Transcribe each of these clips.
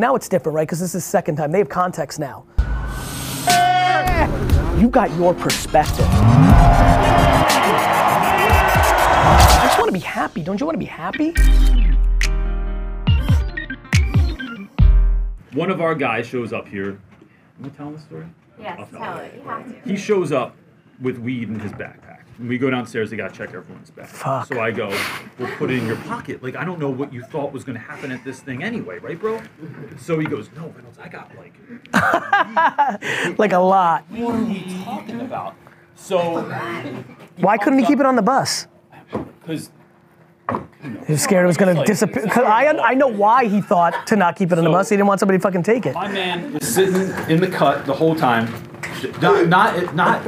Now it's different, right? Because this is the second time. They have context now. Eh! You got your perspective. I just want to be happy. Don't you want to be happy? One of our guys shows up here. Am I telling the story? Yes, tell tell it. it. You have to. He shows up with weed in his backpack. And we go downstairs, they gotta check everyone's bag. Fuck. So I go, we'll put it in your pocket. Like, I don't know what you thought was gonna happen at this thing anyway, right, bro? So he goes, no, Reynolds, I got like, Like a lot. what are we talking about? So, Why couldn't he keep it on the bus? because He was scared it was gonna Like- disappear. 'Cause I, I know why he thought to not keep it on the So- bus. He didn't want somebody to fucking take it. my man was sitting in the cut the whole time, not, not, not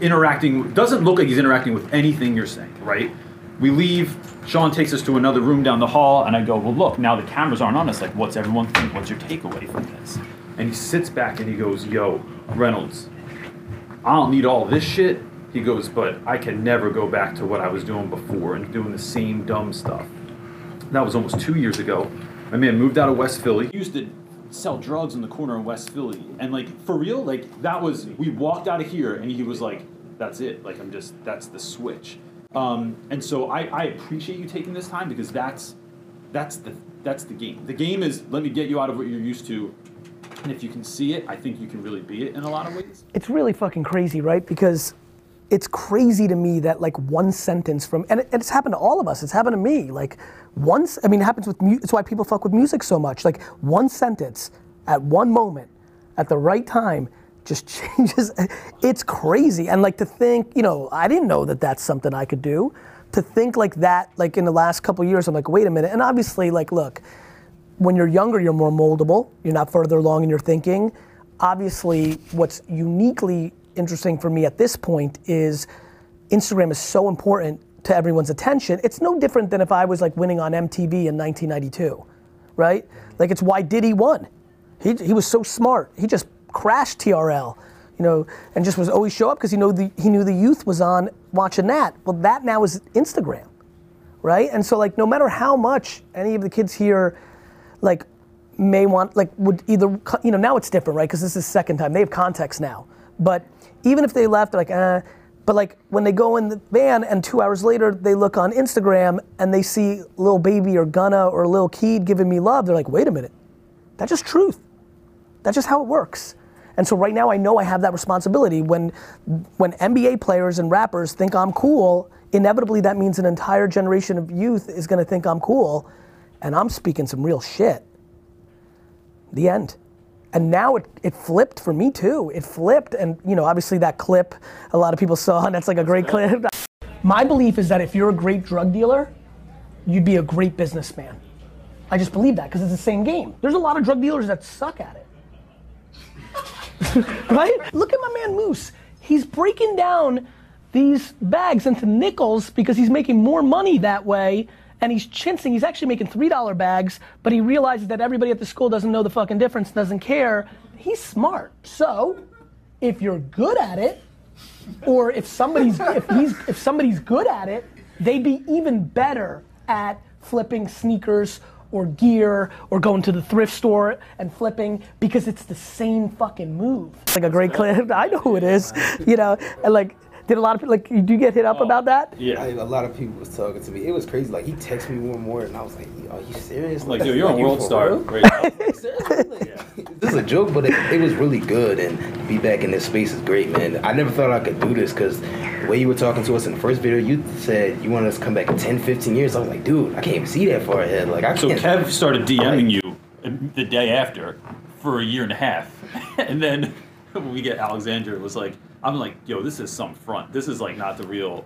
interacting, doesn't look like he's interacting with anything you're saying, right? We leave, Sean takes us to another room down the hall, and I go, well, look, now the cameras aren't on us. Like, what's everyone think? What's your takeaway from this? And he sits back and he goes, yo, Reynolds, I don't need all this shit. He goes, but I can never go back to what I was doing before and doing the same dumb stuff. That was almost two years ago. My man moved out of West Philly. He used to sell drugs in the corner in West Philly. And like for real, like that was we walked out of here and he was like, That's it. Like I'm just that's the switch. Um, and so I, I appreciate you taking this time because that's that's the that's the game. The game is let me get you out of what you're used to. And if you can see it, I think you can really be it in a lot of ways. it's really fucking crazy, right? Because it's crazy to me that like one sentence from, and it- it's happened to all of us. It's happened to me. Like once, I mean, it happens with. It's why people fuck with music so much. Like one sentence at one moment, at the right time, just changes. It's crazy. And like to think, you know, I didn't know that that's something I could do. To think like that, like in the last couple years, I'm like, wait a minute. And obviously, like, look, when you're younger, you're more moldable. You're not further along in your thinking. Obviously, what's uniquely interesting for me at this point is Instagram is so important to everyone's attention. It's no different than if I was like winning on MTV in 1992, right? Like it's why Diddy won. He, he was so smart. He just crashed TRL, you know, and just was always show up because he know the he knew the youth was on watching that. Well, that now is Instagram right? And so like no matter how much any of the kids here like may want like would either you know now it's different right because this is second time they have context now but even if they left they're like uh but like when they go in the van and two hours later they look on instagram and they see Lil Baby or gunna or Lil Keed giving me love they're like wait a minute that's just truth that's just how it works. And so right now I know I have that responsibility. When when NBA players and rappers think I'm cool, inevitably that means an entire generation of youth is gonna think I'm cool. And I'm speaking some real shit. The end. And now it, it flipped for me too. It flipped and you know, obviously that clip a lot of people saw and that's like a great clip. My belief is that if you're a great drug dealer, you'd be a great businessman. I just believe that because it's the same game. There's a lot of drug dealers that suck at it. right? Look at my man Moose. He's breaking down these bags into nickels because he's making more money that way. And he's chintzing. He's actually making $3 bags, but he realizes that everybody at the school doesn't know the fucking difference, doesn't care. He's smart. So, if you're good at it, or if somebody's if he's if somebody's good at it, they'd be even better at flipping sneakers or gear or going to the thrift store and flipping because it's the same fucking move. Like a great clip. I know who it is. You know, and like did a lot of people like do you get hit up oh, about that? Yeah. I, a lot of people was talking to me. It was crazy. Like he texted me one more, and I was like, "Are you serious? Like, dude, you're a you world for star right now. Seriously? Like, This is a joke, but it, it was really good, and be back in this space is great, man. I never thought I could do this because the way you were talking to us in the first video, you said you wanted us to come back in 10, 15 years. I was like, dude, I can't even see that far ahead. Like I So can't. So Kev started DMing you the day after for a year and a half, and then when we get Alexandra, it was like I'm like, yo, this is some front. This is like not the real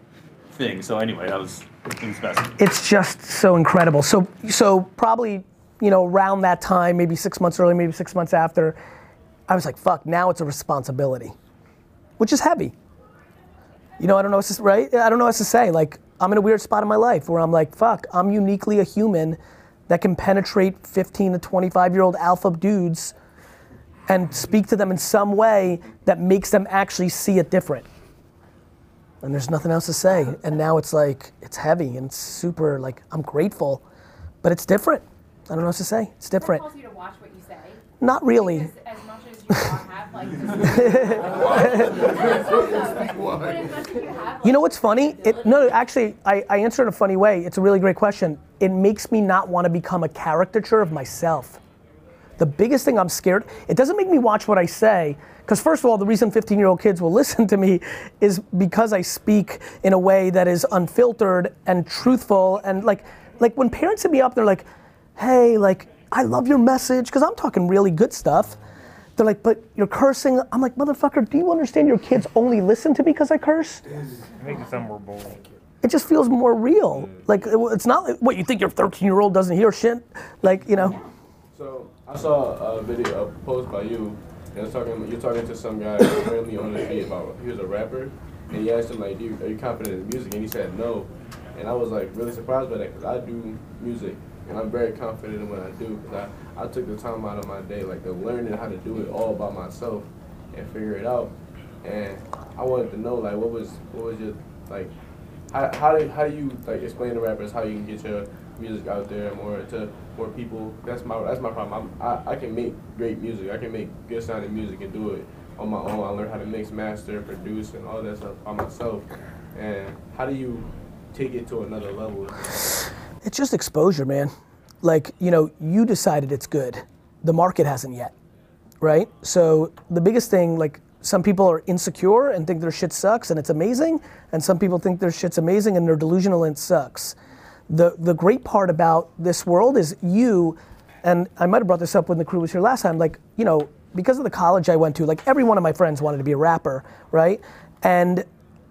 thing. So anyway, that was. It's just so incredible. So so probably, you know, around that time, maybe six months early, maybe six months after, I was like, fuck, now it's a responsibility. Which is heavy. You know, I don't know to, right? I don't know what to say. Like, I'm in a weird spot in my life where I'm like, fuck, I'm uniquely a human that can penetrate 15 to 25 year old alpha dudes and speak to them in some way that makes them actually see it different. And there's nothing else to say. And now it's like, it's heavy and it's super, like, I'm grateful, but it's different. I don't know what to say. It's different. calls you to watch what you say. Not really. Because as much as you have like this, but as much as you have, You know what's funny? It, no, actually, I, I answered in a funny way. It's a really great question. It makes me not want to become a caricature of myself. The biggest thing I'm scared, it doesn't make me watch what I say, because first of all, the reason 15 year old kids will listen to me is because I speak in a way that is unfiltered and truthful. And like, like when parents hit me up, they're like, hey, like, I love your message, because I'm talking really good stuff. They're like, but you're cursing. I'm like, motherfucker, do you understand your kids only listen to me because I curse? It makes it sound more bold. it just feels more real. Like it's not like, what you think your 13 year old doesn't hear shit. Like you know, So I saw a video, a post by you, and was talking. You're talking to some guy randomly on the street about he was a rapper, and he asked him like, you, "Are you confident in music?" And he said no, and I was like really surprised by that because I do music and I'm very confident in what I do because I, I took the time out of my day like to learning how to do it all by myself and figure it out. And I wanted to know like what was what was your like how, how do how do you like explain to rappers how you can get your music out there more to more people? That's my that's my problem. I'm, I I can make great music. I can make good sounding music and do it on my own. I learned how to mix, master, produce, and all that stuff by myself. And how do you take it to another level? it's just exposure, man. Like you know, you decided it's good. The market hasn't yet, right? So the biggest thing, like some people are insecure and think their shit sucks and it's amazing, and some people think their shit's amazing and they're delusional and it sucks. The the great part about this world is you, and I might have brought this up when the crew was here last time. Like you know, because of the college I went to, like every one of my friends wanted to be a rapper, right? And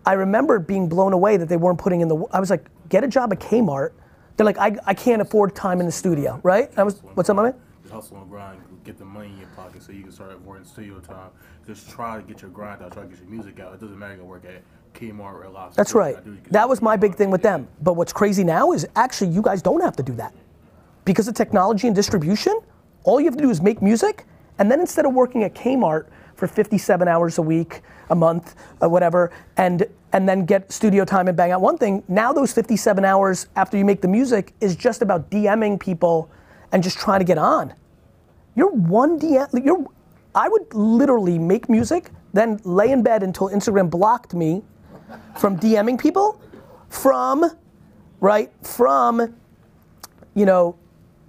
I remember being blown away that they weren't putting in the. I was like, get a job at Kmart. They're like, I, I can't afford time in the studio, right? I was, what's up, my man? Hustle and grind, get the money in your pocket so you can start avoiding studio time. Just try to get your grind out, try to get your music out. It doesn't matter you work at Kmart or. That's right. That was my big thing with them. But what's crazy now is actually you guys don't have to do that. Because of technology and distribution, all you have to do is make music, and then instead of working at Kmart for 57 hours a week, a month, or whatever, and and then get studio time and bang out one thing, now those 57 hours after you make the music is just about DMing people and just trying to get on. You're one DM. You're. I would literally make music, then lay in bed until Instagram blocked me from DMing people, from, right, from, you know,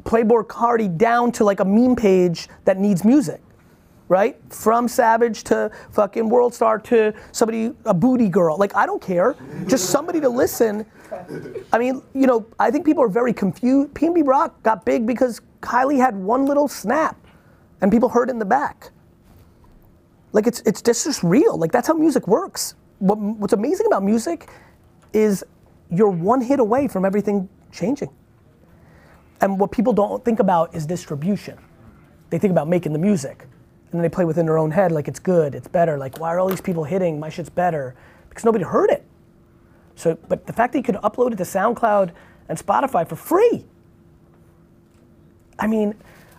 Playboi Carti down to like a meme page that needs music, right? From Savage to fucking World Star to somebody, a booty girl. Like, I don't care. Just somebody to listen. I mean, you know, I think people are very confused. PNB Rock got big because Kylie had one little snap and people heard in the back. Like it's it's just, just real. Like that's how music works. What, what's amazing about music is you're one hit away from everything changing. And what people don't think about is distribution. They think about making the music. And then they play within their own head like it's good, it's better. Like why are all these people hitting? My shit's better. Because nobody heard it. So but the fact that you could upload it to SoundCloud and Spotify for free. I mean,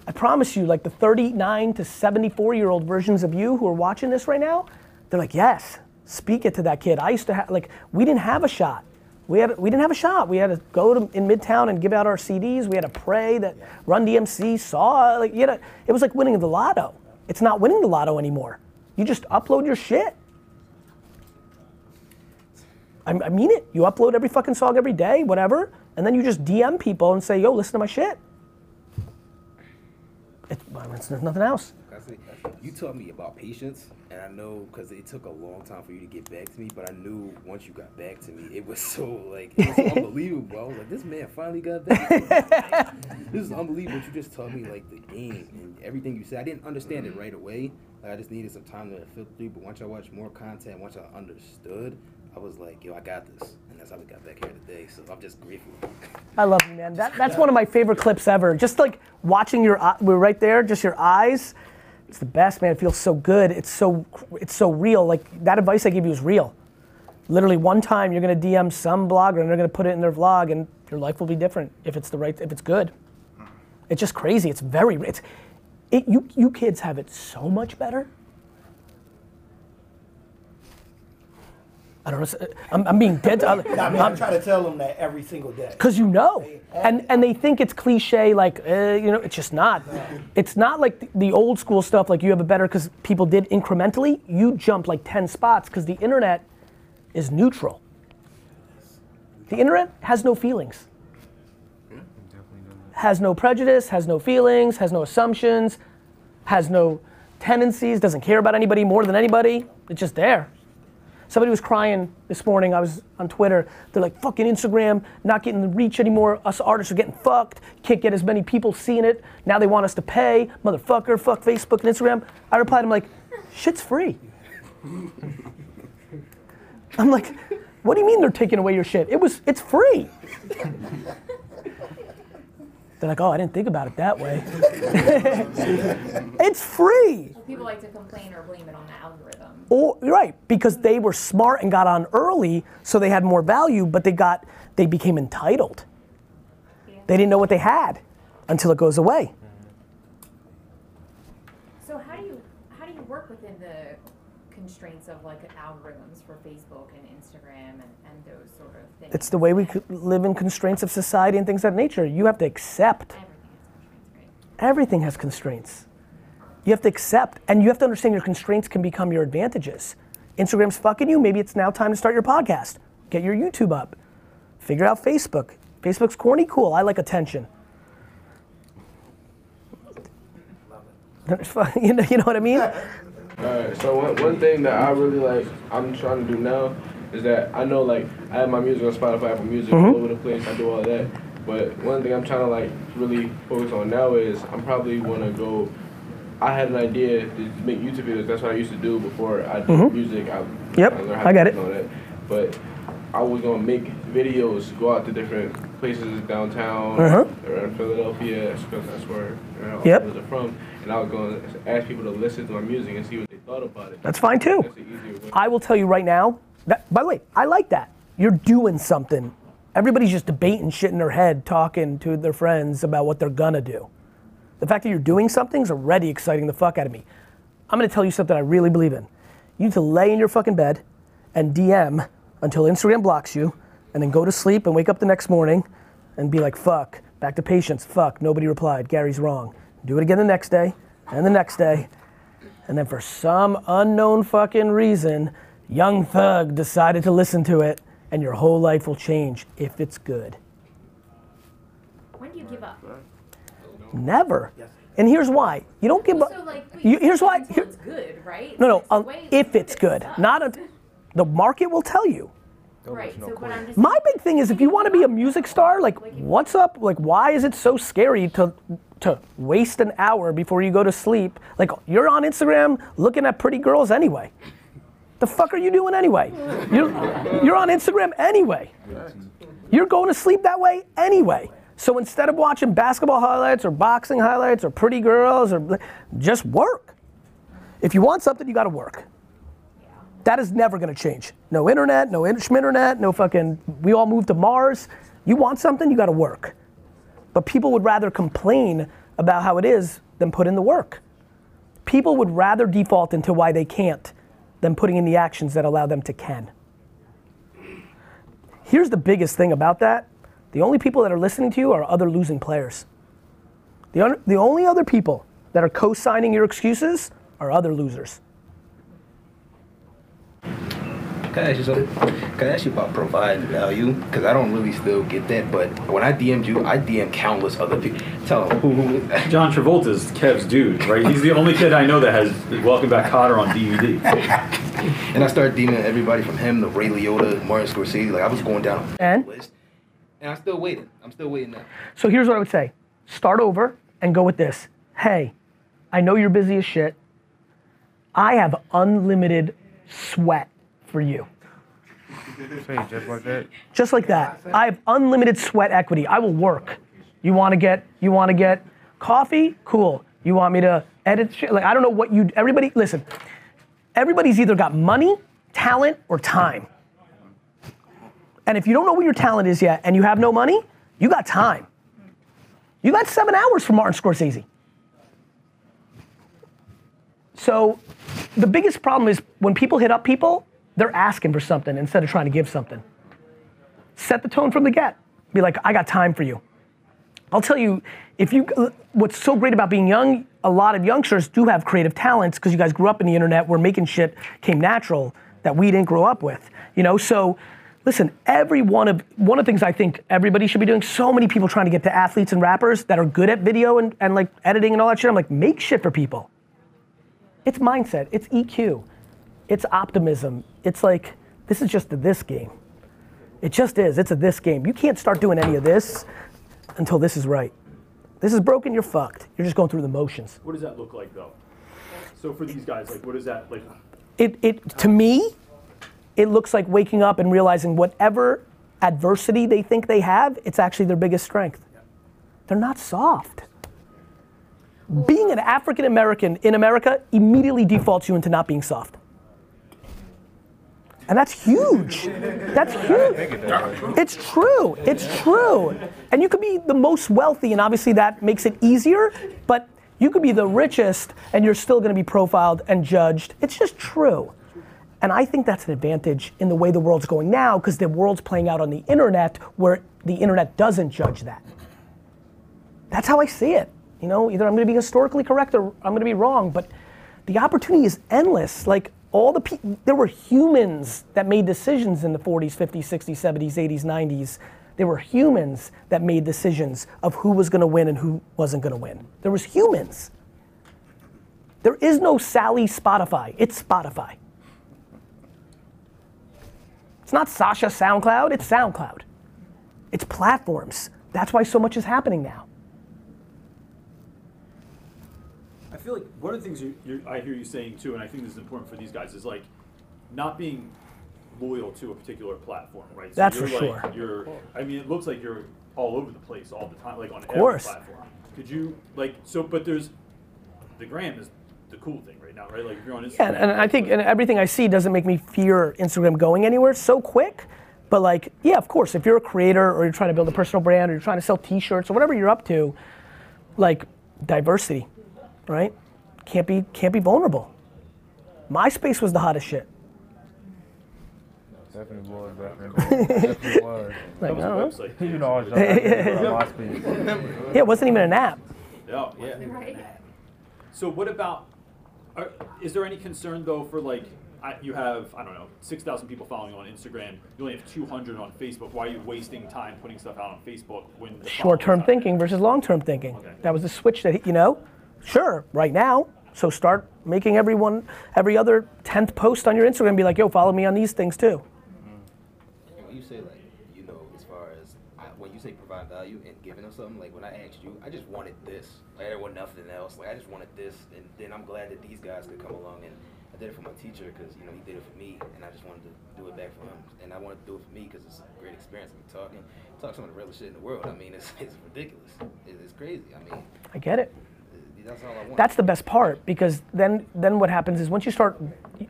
I promise you, like the 39 to 74 year old versions of you who are watching this right now, they're like, yes, speak it to that kid. I used to have, like, we didn't have a shot. We, had, we didn't have a shot. We had to go to, in Midtown and give out our CDs. We had to pray that Run DMC saw, like, you know, it was like winning the lotto. It's not winning the lotto anymore. You just upload your shit. I, I mean it. You upload every fucking song every day, whatever, and then you just DM people and say, yo, listen to my shit. It, there's nothing else. You taught me about patience, and I know because it took a long time for you to get back to me. But I knew once you got back to me, it was so like it was unbelievable. I was like, this man finally got back. This is unbelievable. You just taught me like the game and everything you said. I didn't understand it mm-hmm. right away. Like I just needed some time to filter through. But once I watched more content, once I understood, I was like, yo, I got this, and that's how we got back here today. So I'm just grateful. I love you, man. That, that's one of my favorite clips ever. Just like watching your, we're right there, just your eyes. It's the best, man. It feels so good. It's so, it's so real. Like that advice I gave you is real. Literally, one time you're gonna DM some blogger and they're gonna put it in their vlog, and your life will be different if it's the right, if it's good. It's just crazy. It's very, it's, it, you, you kids have it so much better. I don't know. I'm, I'm being dead. I'm, I mean, I try to tell them that every single day. Cause you know, and and they think it's cliche, like uh, you know, it's just not. It's not like the, the old school stuff, like you have a better, because people did incrementally. You jump like ten spots, because the internet is neutral. The internet has no feelings. Has no prejudice, has no feelings, has no assumptions, has no tendencies, doesn't care about anybody more than anybody. It's just there. Somebody was crying this morning. I was on Twitter. They're like, fucking Instagram, not getting the reach anymore. Us artists are getting fucked. Can't get as many people seeing it. Now they want us to pay. Motherfucker, fuck Facebook and Instagram. I replied, I'm like, shit's free. I'm like, what do you mean they're taking away your shit? It was, it's free. They're like, oh, I didn't think about it that way. it's free. People like to complain or blame it on the algorithm. Or, right, because they were smart and got on early, so they had more value, but they got, they became entitled. They didn't know what they had until it goes away. So how do you how do you work within the constraints of like algorithms for Facebook and Instagram and, and those sort of things? It's the way we live in constraints of society and things of that nature. You have to accept Everything has constraints. You have to accept, and you have to understand your constraints can become your advantages. Instagram's fucking you. Maybe it's now time to start your podcast. Get your YouTube up. Figure out Facebook. Facebook's corny, cool. I like attention. you know, you know what I mean? Alright, so one, one thing that I really like, I'm trying to do now, is that I know like I have my music on Spotify, Apple Music, all over the place. I do all that. But one thing I'm trying to like really focus on now is I'm probably wanna go. I had an idea to make YouTube videos. That's what I used to do before I did music. I, Yep, how I to it. That. But I was gonna make videos, go out to different places downtown, Uh-huh. around Philadelphia, because that's where you know, Yep. are from. And I was to ask people to listen to my music and see what they thought about it. That's fine too. That's an easier way. I will tell you right now. That, by the way, I like that. You're doing something. Everybody's just debating shit in their head, talking to their friends about what they're gonna do. The fact that you're doing something is already exciting the fuck out of me. I'm gonna tell you something I really believe in. You need to lay in your fucking bed and DM until Instagram blocks you, and then go to sleep and wake up the next morning and be like, fuck, back to patience, fuck, nobody replied, Gary's wrong. Do it again the next day, and the next day, and then for some unknown fucking reason, Young Thug decided to listen to it, and your whole life will change if it's good. When do you give up? Never. And here's why. You don't give up. So like You- you here's why- until here- it's good, right? No, no. Um, if it's good, sucks. not a, the market will tell you. right. So, but I'm just My big thing is if you want to be a music star, like what's up? Like why is it so scary to to waste an hour before you go to sleep? Like you're on Instagram looking at pretty girls anyway. The fuck are you doing anyway? You're, you're on Instagram anyway. You're going to sleep that way anyway. So instead of watching basketball highlights or boxing highlights or pretty girls or just work. If you want something, you got to work. That is never going to change. No internet, no in- internet, no fucking. We all moved to Mars. You want something, you got to work. But people would rather complain about how it is than put in the work. People would rather default into why they can't than putting in the actions that allow them to can. Here's the biggest thing about that the only people that are listening to you are other losing players. The, un- the only other people that are co signing your excuses are other losers. Can I ask you something? Can I ask you about providing value? Because I don't really still get that. But when I DM'd you, I DM countless other people. Tell them who. who John Travolta's Kev's dude, right? He's the only kid I know that has Welcome Back Kotter on DVD. and I started DMing everybody from him to Ray Liotta, Martin Scorsese. Like I was going down a And? list. And I'm still waiting. I'm still waiting now. So here's what I would say start over and go with this. Hey, I know you're busy as shit. I have unlimited sweat for you. Say just like that. Just like that. I have unlimited sweat equity. I will work. You want to get you want to get coffee? Cool. You want me to edit shit? Like I don't know what you everybody listen. Everybody's either got money, talent, or time. And if you don't know what your talent is yet and you have no money, you got time. You got seven hours from Martin Scorsese. So the biggest problem is when people hit up people, they're asking for something instead of trying to give something. Set the tone from the get. Be like, I got time for you. I'll tell you, if you, what's so great about being young, a lot of youngsters do have creative talents because you guys grew up in the internet where making shit came natural that we didn't grow up with. You know, so listen, every one of one of the things I think everybody should be doing, so many people trying to get to athletes and rappers that are good at video and, and like editing and all that shit. I'm like, make shit for people. It's mindset, it's EQ, it's optimism. It's like, this is just a this game. It just is, it's a this game. You can't start doing any of this until this is right. This is broken, you're fucked. You're just going through the motions. What does that look like though? So for these guys, like, what is that like? It, it, to me, it looks like waking up and realizing whatever adversity they think they have, it's actually their biggest strength. They're not soft. Being an African American in America immediately defaults you into not being soft. And that's huge. That's huge. It's true. It's true. And you could be the most wealthy, and obviously that makes it easier, but you could be the richest and you're still gonna be profiled and judged. It's just true. And I think that's an advantage in the way the world's going now because the world's playing out on the internet where the internet doesn't judge that. That's how I see it. You know, either I'm going to be historically correct or I'm going to be wrong, but the opportunity is endless. Like all the people, there were humans that made decisions in the 40s, 50s, 60s, 70s, 80s, 90s. There were humans that made decisions of who was going to win and who wasn't going to win. There was humans. There is no Sally Spotify. It's Spotify. It's not Sasha SoundCloud, it's SoundCloud. It's platforms. That's why so much is happening now. I feel like one of the things you, you, I hear you saying too, and I think this is important for these guys, is like not being loyal to a particular platform, right? So That's you're for like, sure. You're, I mean, it looks like you're all over the place all the time, like on course. every platform. Could you like so? But there's the gram is the cool thing right now, right? Like if you're on Instagram, Yeah, and, and I think and everything I see doesn't make me fear Instagram going anywhere so quick. But like, yeah, of course, if you're a creator or you're trying to build a personal brand or you're trying to sell T-shirts or whatever you're up to, like diversity, right? Can't be can't be vulnerable. MySpace was the hottest shit. Definitely was, definitely, definitely was. Like, that was a website. You know, I was young. I was on MySpace. Yeah, it wasn't even an app. Yeah, yeah. Right. So what about? Are, is there any concern though for like I, you have I don't know six thousand people following you on Instagram, you only have two hundred on Facebook. Why are you wasting time putting stuff out on Facebook when Short-term following's not thinking versus long-term thinking. Okay. That was the switch that you know. Sure, right now. So start making everyone every other tenth post on your Instagram be like, yo, follow me on these things too. And when you say like, you know, as far as I, when you say provide value and giving them something, like when I asked you, I just wanted this. Like I didn't want nothing else. Like I just wanted this, and then I'm glad that these guys could come along and I did it for my teacher because you know he did it for me, and I just wanted to do it back for him, and I wanted to do it for me because it's a great experience. I mean, talking, talk some of the realest shit in the world. I mean, it's it's ridiculous. It, it's crazy. I mean, I get it. That's all I want. That's the best part because then then what happens is once you start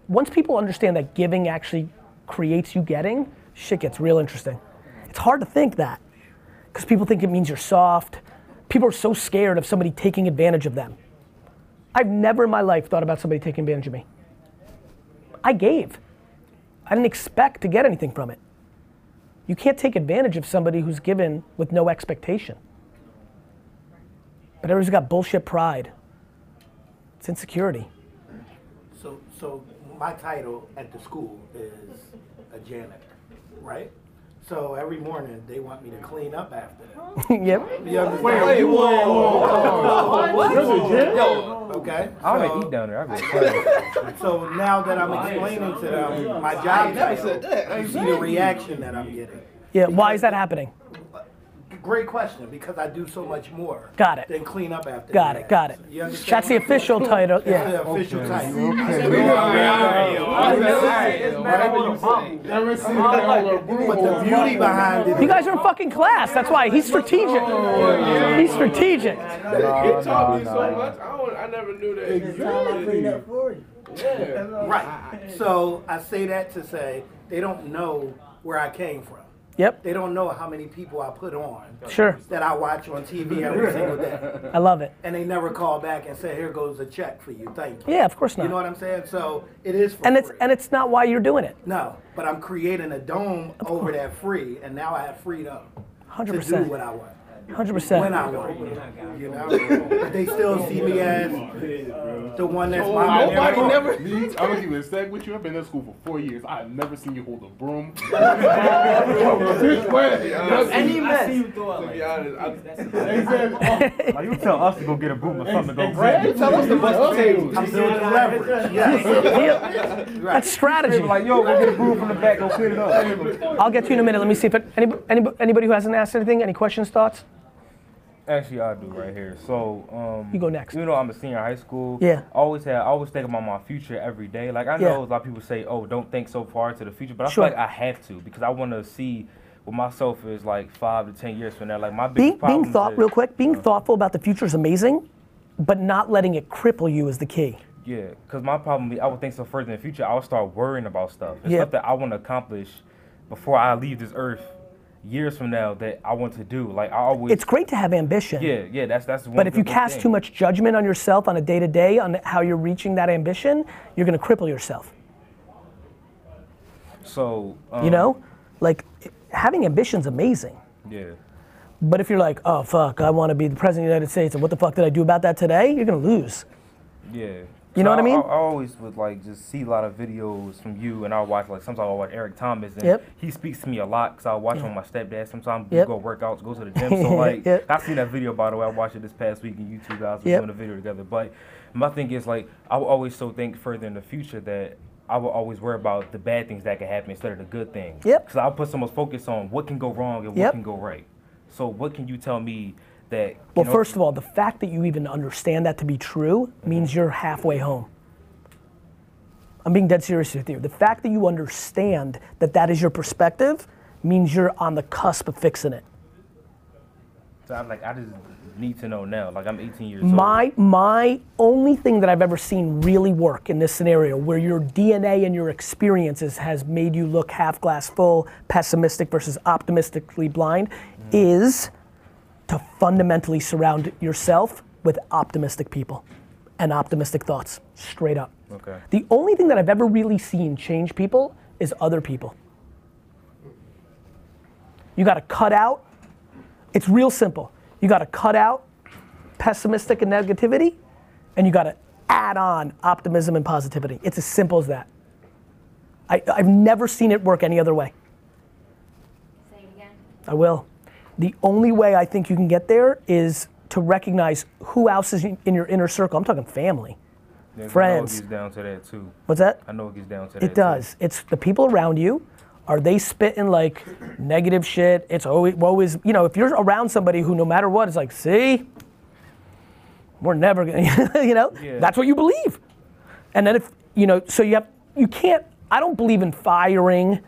once people understand that giving actually creates you getting, shit gets real interesting. It's hard to think that because people think it means you're soft. People are so scared of somebody taking advantage of them. I've never in my life thought about somebody taking advantage of me. I gave. I didn't expect to get anything from it. You can't take advantage of somebody who's given with no expectation. But everybody's got bullshit pride. It's insecurity. So, so my title at the school is a janitor, right? So every morning they want me to clean up after them. yep. You understand? Wait, whoa, whoa, whoa. What? Okay. I so, want to eat down there. I be quiet. So now that I'm explaining to them my job title, you see the reaction that I'm getting. Yeah. Why is that happening? Great question, because I do so much more. Got it. Than clean up after. Got them. it. Got it. You? That's the official title. That's Yeah. the official title. But the beauty behind it You guys are in fucking class. That's why he's strategic. He's strategic. He taught me so much. I, I never knew that. existed. for you. Yeah. Right. So I say that to say they don't know where I came from. Yep. They don't know how many people I put on Sure. that I watch on TV every single day. I love it. And they never call back and say, here goes a check for you. Thank you. Yeah, of course not. You know what I'm saying? So it is for and it's free. and it's not why you're doing it. no, but I'm creating a dome over that free, and now I have freedom Hundred to do percent. what I want. Hundred when percent. I want. You know, but they still see me as the one that's Oh, my nobody never. Me, I'm gonna keep it stack with you. I've been in school for four years. I have never seen you hold a broom. Any mess. To be honest, I, oh, Like you tell us to go get a broom or something to go Right? grab. Tell us to bust the table. I'm building leverage. Yes. That's strategy. Like yo, go get a broom from the back, go clean it up. I'll get to you in a minute. Let me see if it, anybody, anybody, anybody who hasn't asked anything, any questions, thoughts? Actually, I do right here. So, um, You go next. Even though I'm a senior in high school, Yeah. I always have, I always think about my future every day. Like I Yeah. know a lot of people say, "Oh, don't think so far into the future," but I Sure. feel like I have to because I want to see what myself is like five to ten years from now. Like my Being, problem being thought, is, real quick, being thoughtful about the future is amazing, but not letting it cripple you is the key. Yeah, because my problem, I would think so further in the future. I would start worrying about stuff. Yeah. stuff that I want to accomplish before I leave this earth years from now that I want to do. Like I always. It's great to have ambition. Yeah, yeah, that's that's one. But if you cast thing. too much judgment on yourself on a day to day on how you're reaching that ambition, you're going to cripple yourself. so um, You know, like having ambition's amazing. Yeah. But if you're like, oh fuck, I want to be the president of the United States, and what the fuck did I do about that today? You're gonna lose. Yeah. You know what I mean? I, always would like just see a lot of videos from you, and I'll watch like sometimes I'll watch Eric Thomas, and Yep. he speaks to me a lot because I'll watch him with my stepdad. Sometimes we go work out, go to the gym. So like, Yep. I seen that video by the way. I watched it this past week, and you two guys were Yep. doing a video together. But my thing is like, I will always so think further in the future that. I will always worry about the bad things that can happen instead of the good things. Yep. Because I'll put so much focus on what can go wrong and Yep. what can go right. So what can you tell me that? Well, can first of all, the fact that you even understand that to be true mm-hmm. means you're halfway home. I'm being dead serious with you. The fact that you understand that that is your perspective means you're on the cusp of fixing it. So I'm like, I just need to know now. Like I'm 18 years old. My my only thing that I've ever seen really work in this scenario where your DNA and your experiences has made you look half glass full, pessimistic versus optimistically blind mm. is to fundamentally surround yourself with optimistic people and optimistic thoughts, straight up. Okay. The only thing that I've ever really seen change people is other people. You got to cut out. It's real simple. You got to cut out pessimistic and negativity, and you got to add on optimism and positivity. It's as simple as that. I, I've never seen it work any other way. Say it again. I will. The only way I think you can get there is to recognize who else is in your inner circle. I'm talking family. Yeah, know it Friends. gets down to that too. What's that? I know it gets down to that. It does. It's the people around you. Are they spitting like negative shit? It's always, always, you know, if you're around somebody who no matter what is like, see, we're never gonna, you know, Yeah. that's what you believe. And then if, you know, so you have, you can't, I don't believe in firing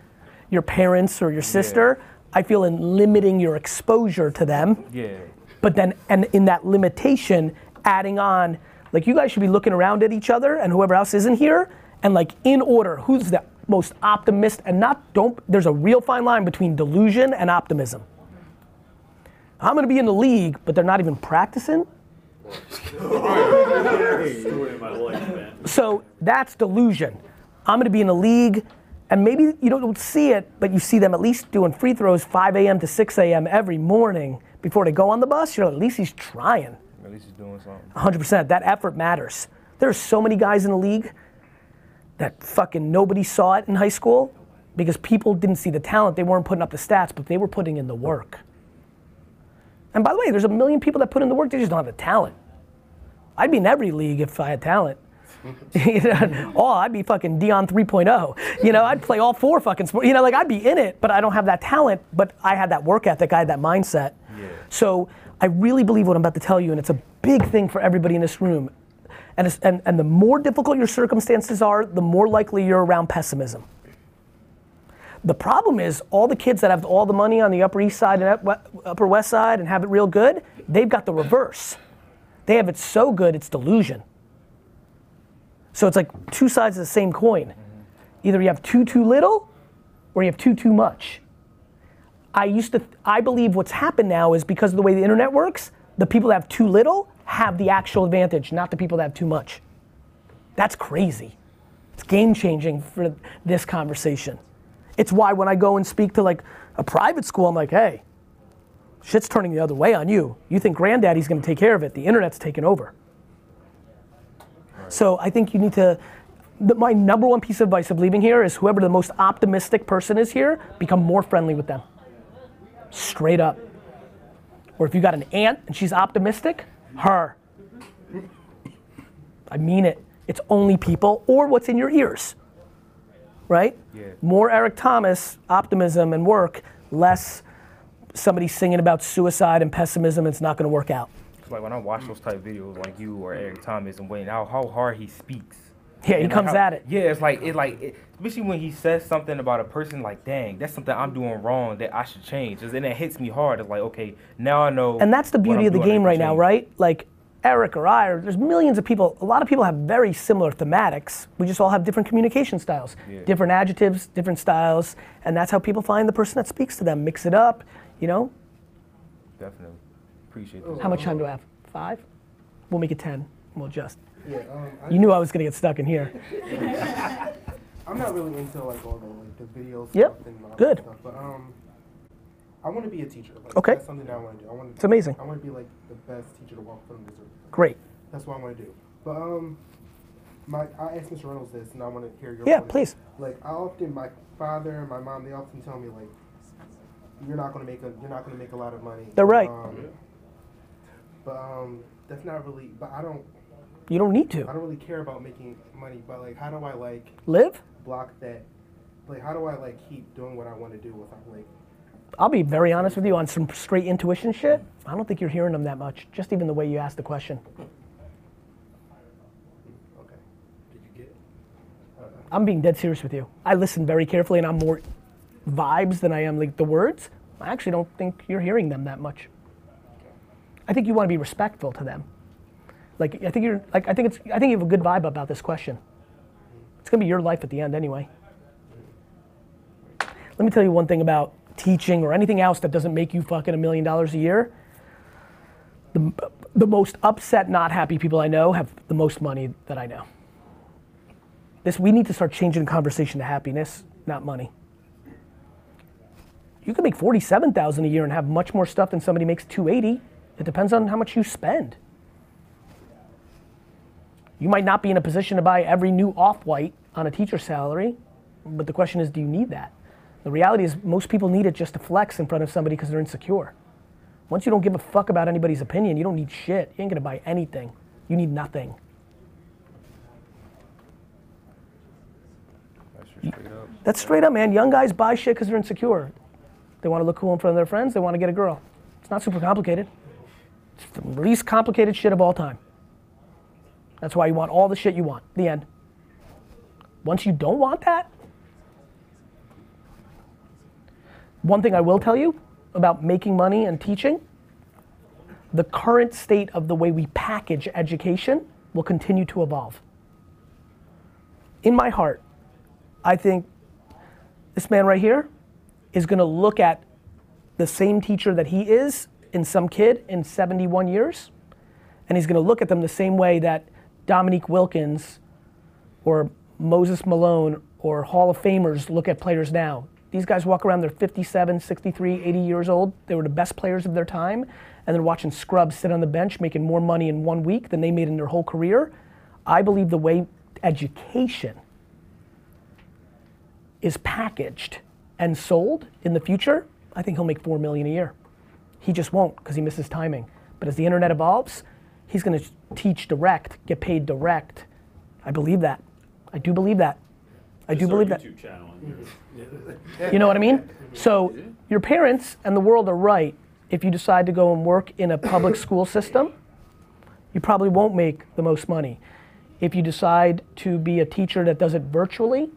your parents or your sister. I feel in limiting your exposure to them. Yeah. but then and in that limitation adding on like you guys should be looking around at each other and whoever else isn't here and like in order who's the most optimist and not don't there's a real fine line between delusion and optimism. I'm going to be in the league but they're not even practicing. So that's delusion. I'm going to be in the league and maybe you don't see it but you see them at least doing free throws 5 a.m to 6 a.m every morning before they go on the bus you're like, at least he's trying At least he's doing something. 100%. That effort matters. There's so many guys in the league that fucking nobody saw it in high school because people didn't see the talent. They weren't putting up the stats, but they were putting in the work. And by the way, there's a million people that put in the work, they just don't have the talent. I'd be in every league if I had talent. You know, oh, I'd be fucking Deion 3.0. You know, I'd play all four fucking sports. You know, like I'd be in it, but I don't have that talent. But I had that work ethic. I had that mindset. Yeah. So I really believe what I'm about to tell you, and it's a big thing for everybody in this room. And, it's, and, and the more difficult your circumstances are, the more likely you're around pessimism. The problem is all the kids that have all the money on the Upper East Side and Upper West Side and have it real good, they've got the reverse. They have it so good, it's delusion. So it's like two sides of the same coin. Mm-hmm. Either you have too, too little, or you have too, too much. I used to, I believe what's happened now is because of the way the internet works, the people that have too little have the actual advantage, not the people that have too much. That's crazy. It's game changing for this conversation. It's why when I go and speak to like a private school, I'm like, hey, shit's turning the other way on you. You think granddaddy's gonna take care of it, the internet's taken over. So I think you need to, the, my number one piece of advice of leaving here is whoever the most optimistic person is here, become more friendly with them. Straight up. Or if you got an aunt and she's optimistic, her. I mean it. It's only people or what's in your ears. Right? Yeah. More Eric Thomas optimism and work, less somebody singing about suicide and pessimism, it's not going to work out. Like when I watch those type videos like you or Eric Thomas and Wayne, how how hard he speaks. Yeah, he And, like, comes how- at it. Yeah, it's like it like it, especially when he says something about a person like, dang, that's something I'm doing wrong that I should change. And it hits me hard. It's like, okay, now I know. And that's the beauty of the game right now, right? Like Eric or I, or there's millions of people. A lot of people have very similar thematics. We just all have different communication styles, Yeah. different adjectives, different styles, and that's how people find the person that speaks to them. Mix it up, you know. Definitely. Appreciate this. How much time do I have? Five? We'll make it ten. We'll adjust. Yeah, um, I, You knew I was gonna get stuck in here. I'm not really into like all the like the videos. Yep, Stuff and all good. Stuff, but um, I want to be a teacher. Like, Okay. That's something that I want to do. I want. It's amazing. I want to be like the best teacher to walk from this earth. Great. That's what I want to do. But um, my I asked Mr. Reynolds this, and I want to hear your. Yeah, point please. view. Like I often, my father and my mom, they often tell me like, you're not gonna make a, you're not gonna make a lot of money. They're right. Um, but um, that's not really. But I don't. You don't need to. I don't really care about making money. But like, how do I like live. block that? Like, how do I like keep doing what I want to do without like? I'll be very honest with you on some straight intuition shit. I don't think you're hearing them that much. Just even the way you asked the question. Okay. Did you get it? I'm being dead serious with you. I listen very carefully and I'm more vibes than I am like the words. I actually don't think you're hearing them that much. I think you want to be respectful to them. Like I think you're like I think it's I think you have a good vibe about this question. It's gonna be your life at the end anyway. Let me tell you one thing about teaching or anything else that doesn't make you fucking a million dollars a year. The, the most upset, not happy people I know have the most money that I know. This we need to start changing the conversation to happiness, not money. You can make forty-seven thousand a year and have much more stuff than somebody makes two eighty. It depends on how much you spend. You might not be in a position to buy every new off-white on a teacher's salary, but the question is, do you need that? The reality is, most people need it just to flex in front of somebody because they're insecure. Once you don't give a fuck about anybody's opinion, you don't need shit. You ain't gonna buy anything. You need nothing. That's straight up. That's straight up, man. Young guys buy shit because they're insecure. They want to look cool in front of their friends. They want to get a girl. It's not super complicated. It's the least complicated shit of all time. That's why you want all the shit you want. The end. Once you don't want that, one thing I will tell you about making money and teaching the current state of the way we package education will continue to evolve. In my heart, I think this man right here is going to look at the same teacher that he is in some kid in 71 years, and he's going to look at them the same way that Dominique Wilkins or Moses Malone or Hall of Famers look at players now. These guys walk around, they're 57, 63, 80 years old. They were the best players of their time, and they're watching scrubs sit on the bench making more money in one week than they made in their whole career. I believe the way education is packaged and sold in the future, I think he'll make four million a year. He just won't because he misses timing. But as the internet evolves, he's going to teach direct, get paid direct. I believe that. I do believe that. I do believe that. You know what I mean? So your parents and the world are right. If you decide to go and work in a public school system, you probably won't make the most money. If you decide to be a teacher that does it virtually,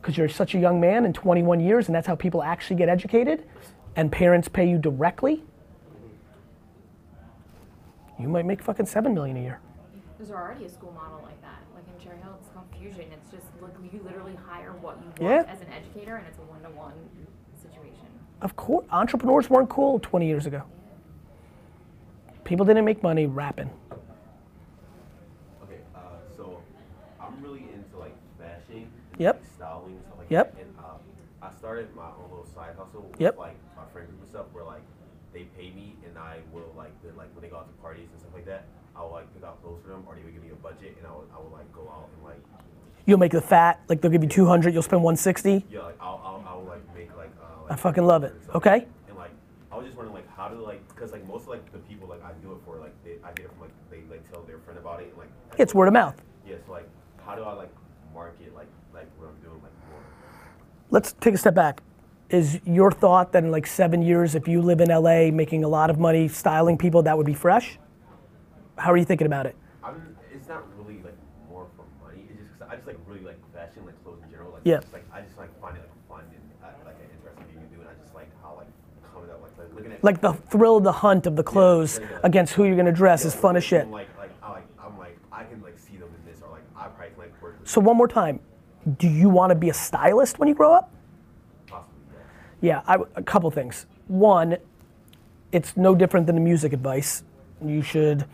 because you're such a young man in 21 years and that's how people actually get educated, and parents pay you directly, you might make fucking seven million a year. There's already a school model like that. Like in Cherry Hill, it's called Fusion. It's just like you literally hire what you Yeah. want as an educator, and it's a one-to-one situation. Of course, entrepreneurs weren't cool 20 years ago. People didn't make money rapping. Okay, uh, so I'm really into like fashion and Yep. like, styling and stuff like Yep. that. And uh, I started my own little side hustle with Yep. like my friend group and stuff where like they pay me and I will like then like when they go out to parties and stuff like that, I will like pick out clothes for them or they would give me a budget and I would I would like go out and like You'll make the fat, like they'll give you 200, you'll spend 160. yeah like I'll I'll, I'll like make like uh, like I fucking love it. Okay. And like I was just wondering like how do like because like most of like the people like I do it for like they, I get it from like they like tell their friend about it and like It's word of mouth. Yeah, so like how do I like market like like what I'm doing like more? Let's take a step back. Is your thought that in like seven years, if you live in LA making a lot of money styling people, that would be fresh? How are you thinking about it? I'm. It's not really like more for money. It's just I just like really like fashion, like clothes in general. Like, Yeah. Just, like I just like find it like fun and uh, like an interesting thing to do, and I just like how like coming up like, like looking at Like the thrill of the hunt of the clothes like, uh, against who you're gonna dress is Yeah, fun as shit. Like like I like I'm like I can like see them in this or like I probably can, like work So one more time, do you want to be a stylist when you grow up? Yeah, I, a couple things. One, it's no different than the music advice. You should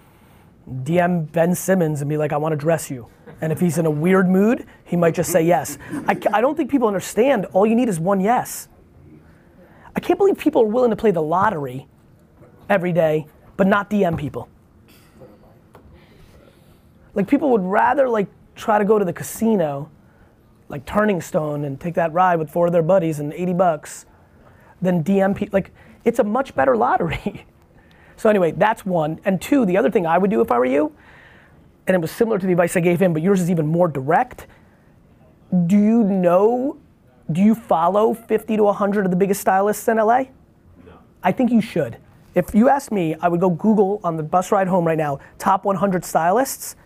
DM Ben Simmons and be like, I want to dress you. And if he's in a weird mood, he might just say yes. I, I don't think people understand all you need is one yes. I can't believe people are willing to play the lottery every day, but not DM people. Like people would rather like try to go to the casino, like Turning Stone, and take that ride with four of their buddies and 80 bucks than DM people. Like, it's a much better lottery. so, anyway, that's one. And two, the other thing I would do if I were you, and it was similar to the advice I gave him, but yours is even more direct. Do you know, do you follow 50 to 100 of the biggest stylists in LA? No. I think you should. If you ask me, I would go Google on the bus ride home right now, top 100 stylists,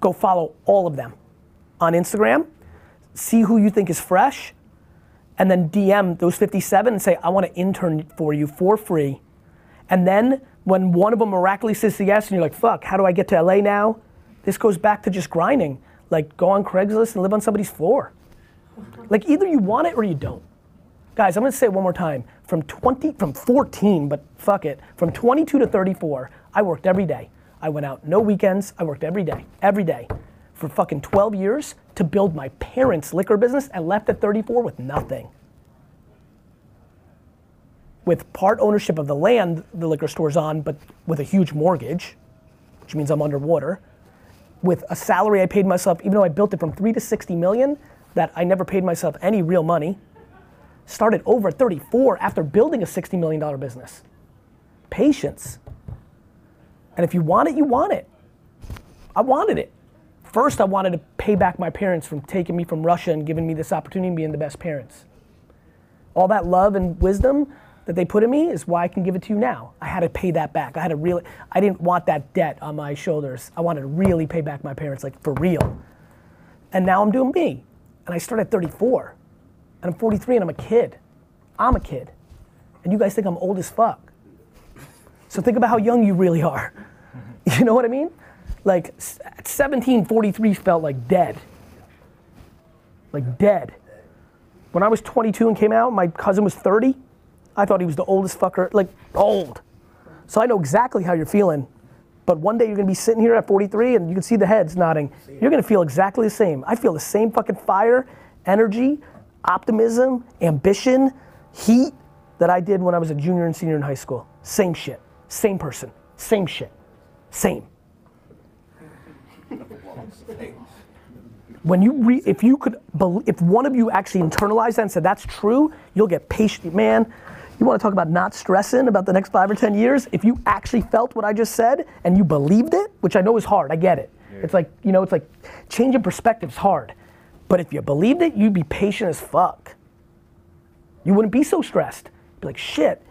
go follow all of them on Instagram, see who you think is fresh, and then DM those 57 and say, I want to intern for you for free. And then when one of them miraculously says yes, and you're like, fuck, how do I get to LA now? This goes back to just grinding. Like, go on Craigslist and live on somebody's floor. Like, either you want it or you don't. Guys, I'm gonna say it one more time. From 20, from 14, but fuck it, from 22 to 34, I worked every day. I went out no weekends. I worked every day, every day, for fucking 12 years to build my parents' liquor business and left at 34 with nothing. With part ownership of the land the liquor store's on, but with a huge mortgage, which means I'm underwater. With a salary I paid myself, even though I built it from three to 60 million, that I never paid myself any real money started over at 34 after building a $60 million business. Patience. And if you want it, you want it. I wanted it. First, I wanted to pay back my parents from taking me from Russia and giving me this opportunity of being the best parents. All that love and wisdom that they put in me is why I can give it to you now. I had to pay that back. I had to really, I didn't want that debt on my shoulders. I wanted to really pay back my parents, like for real. And now I'm doing me. And I started at 34 and I'm 43 and I'm a kid. I'm a kid. And you guys think I'm old as fuck. So think about how young you really are. You know what I mean? Like s- at 17, 43 felt like dead. Like dead. When I was 22 and came out, my cousin was 30. I thought he was the oldest fucker, like old. So I know exactly how you're feeling. But one day you're gonna be sitting here at 43 and you can see the heads nodding. You're gonna feel exactly the same. I feel the same fucking fire, energy, optimism, ambition, heat that I did when I was a junior and senior in high school. Same shit. Same person. Same shit. Same. When you re- if you could, bel if one of you actually internalized that and said that's true, you'll get patient. Man, you want to talk about not stressing about the next five or ten years? If you actually felt what I just said and you believed it, which I know is hard, I get it. It's like you know, it's like changing perspective's hard, but if you believed it, you'd be patient as fuck. You wouldn't be so stressed. Be like, shit,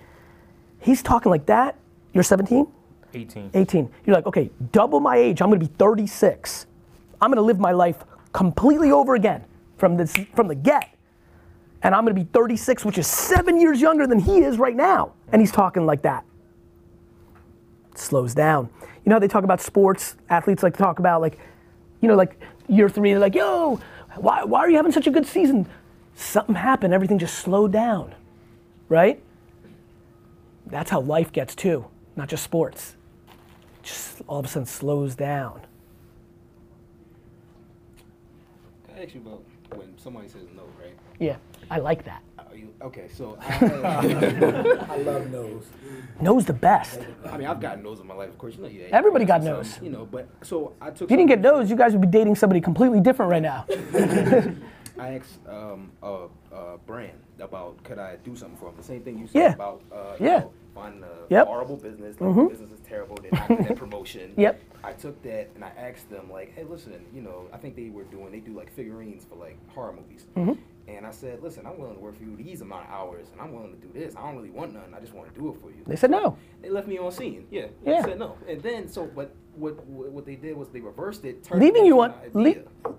he's talking like that. You're 17. 18. 18. You're like, okay, double my age. I'm gonna be 36. I'm gonna live my life completely over again from this from the get. And I'm gonna be 36, which is seven years younger than he is right now. And he's talking like that. slows down. You know how they talk about sports? Athletes like to talk about like, you know, like year three, they're like, yo, why, why are you having such a good season? Something happened, everything just slowed down right? That's how life gets too, not just sports. Just all of a sudden slows down. Can I ask you about when somebody says no, right? Yeah, I like that. Are you, okay, so I, I love nose. No's the best. I mean, I've gotten no's in my life, of course. You know, you Everybody got some, no's. You know, but so I took. If you didn't get no's, you guys would be dating somebody completely different right now. I asked um, a, a brand about could I do something for them. The same thing you said Yeah. about uh, you Yeah. know, finding a Yep. horrible business. Like Mhm. the business is terrible. They're not getting that promotion. Yep. I took that and I asked them like, hey, listen, you know, I think they were doing they do like figurines for like horror movies. Mhm. And I said, listen, I'm willing to work for you these amount of hours, and I'm willing to do this. I don't really want none. I just want to do it for you. They said no. They left me on seen. Yeah. Yeah. They said no. And then so, but what what what they did was they reversed it, turned Leaving it you on- le-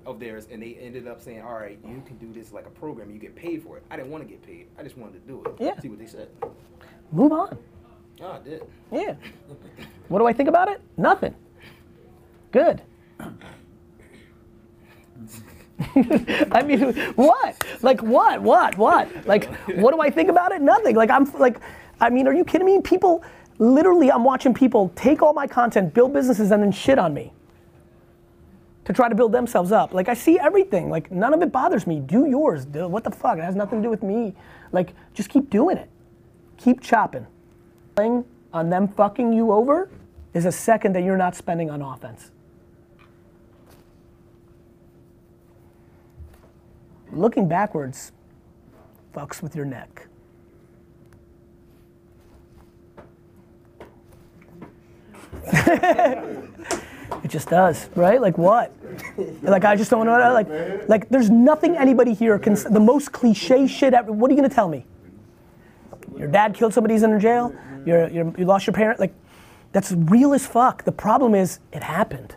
of theirs, and they ended up saying, all right, you can do this like a program. You get paid for it. I didn't want to get paid. I just wanted to do it. Yeah. See what they said. Move on. Oh, I did. Yeah. What do I think about it? Nothing. Good. I mean, what? Like what? What? What? Like what do I think about it? Nothing. Like I'm like, I mean, are you kidding me? People, literally, I'm watching people take all my content, build businesses, and then shit on me to try to build themselves up. Like I see everything. Like none of it bothers me. Do yours. Dude. What the fuck? It has nothing to do with me. Like just keep doing it. Keep chopping. On them fucking you over is a second that you're not spending on offense. Looking backwards fucks with your neck. it just does, right? Like what? Like I just don't know. Like, like there's nothing anybody here can. The most cliche shit ever. What are you gonna tell me? Your dad killed somebody, he's in jail. You're, you're, you lost your parent. Like, that's real as fuck. The problem is, it happened.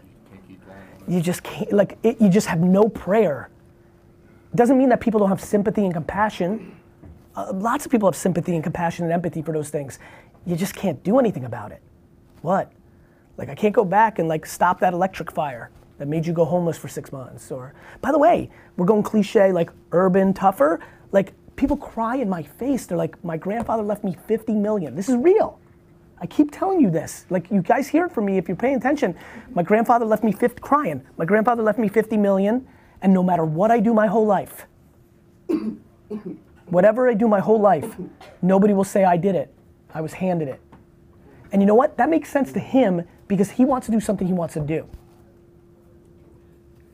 You just can't. Like, it, you just have no prayer. Doesn't mean that people don't have sympathy and compassion. Uh, lots of people have sympathy and compassion and empathy for those things. You just can't do anything about it. What? Like I can't go back and like stop that electric fire that made you go homeless for six months. Or by the way, we're going cliche like urban tougher. Like people cry in my face. They're like, my grandfather left me 50 million. This is real. I keep telling you this. Like you guys hear it from me if you're paying attention. My grandfather left me 50 crying. My grandfather left me 50 million, and no matter what I do my whole life, whatever I do my whole life, nobody will say I did it. I was handed it. And you know what? That makes sense to him because he wants to do something he wants to do.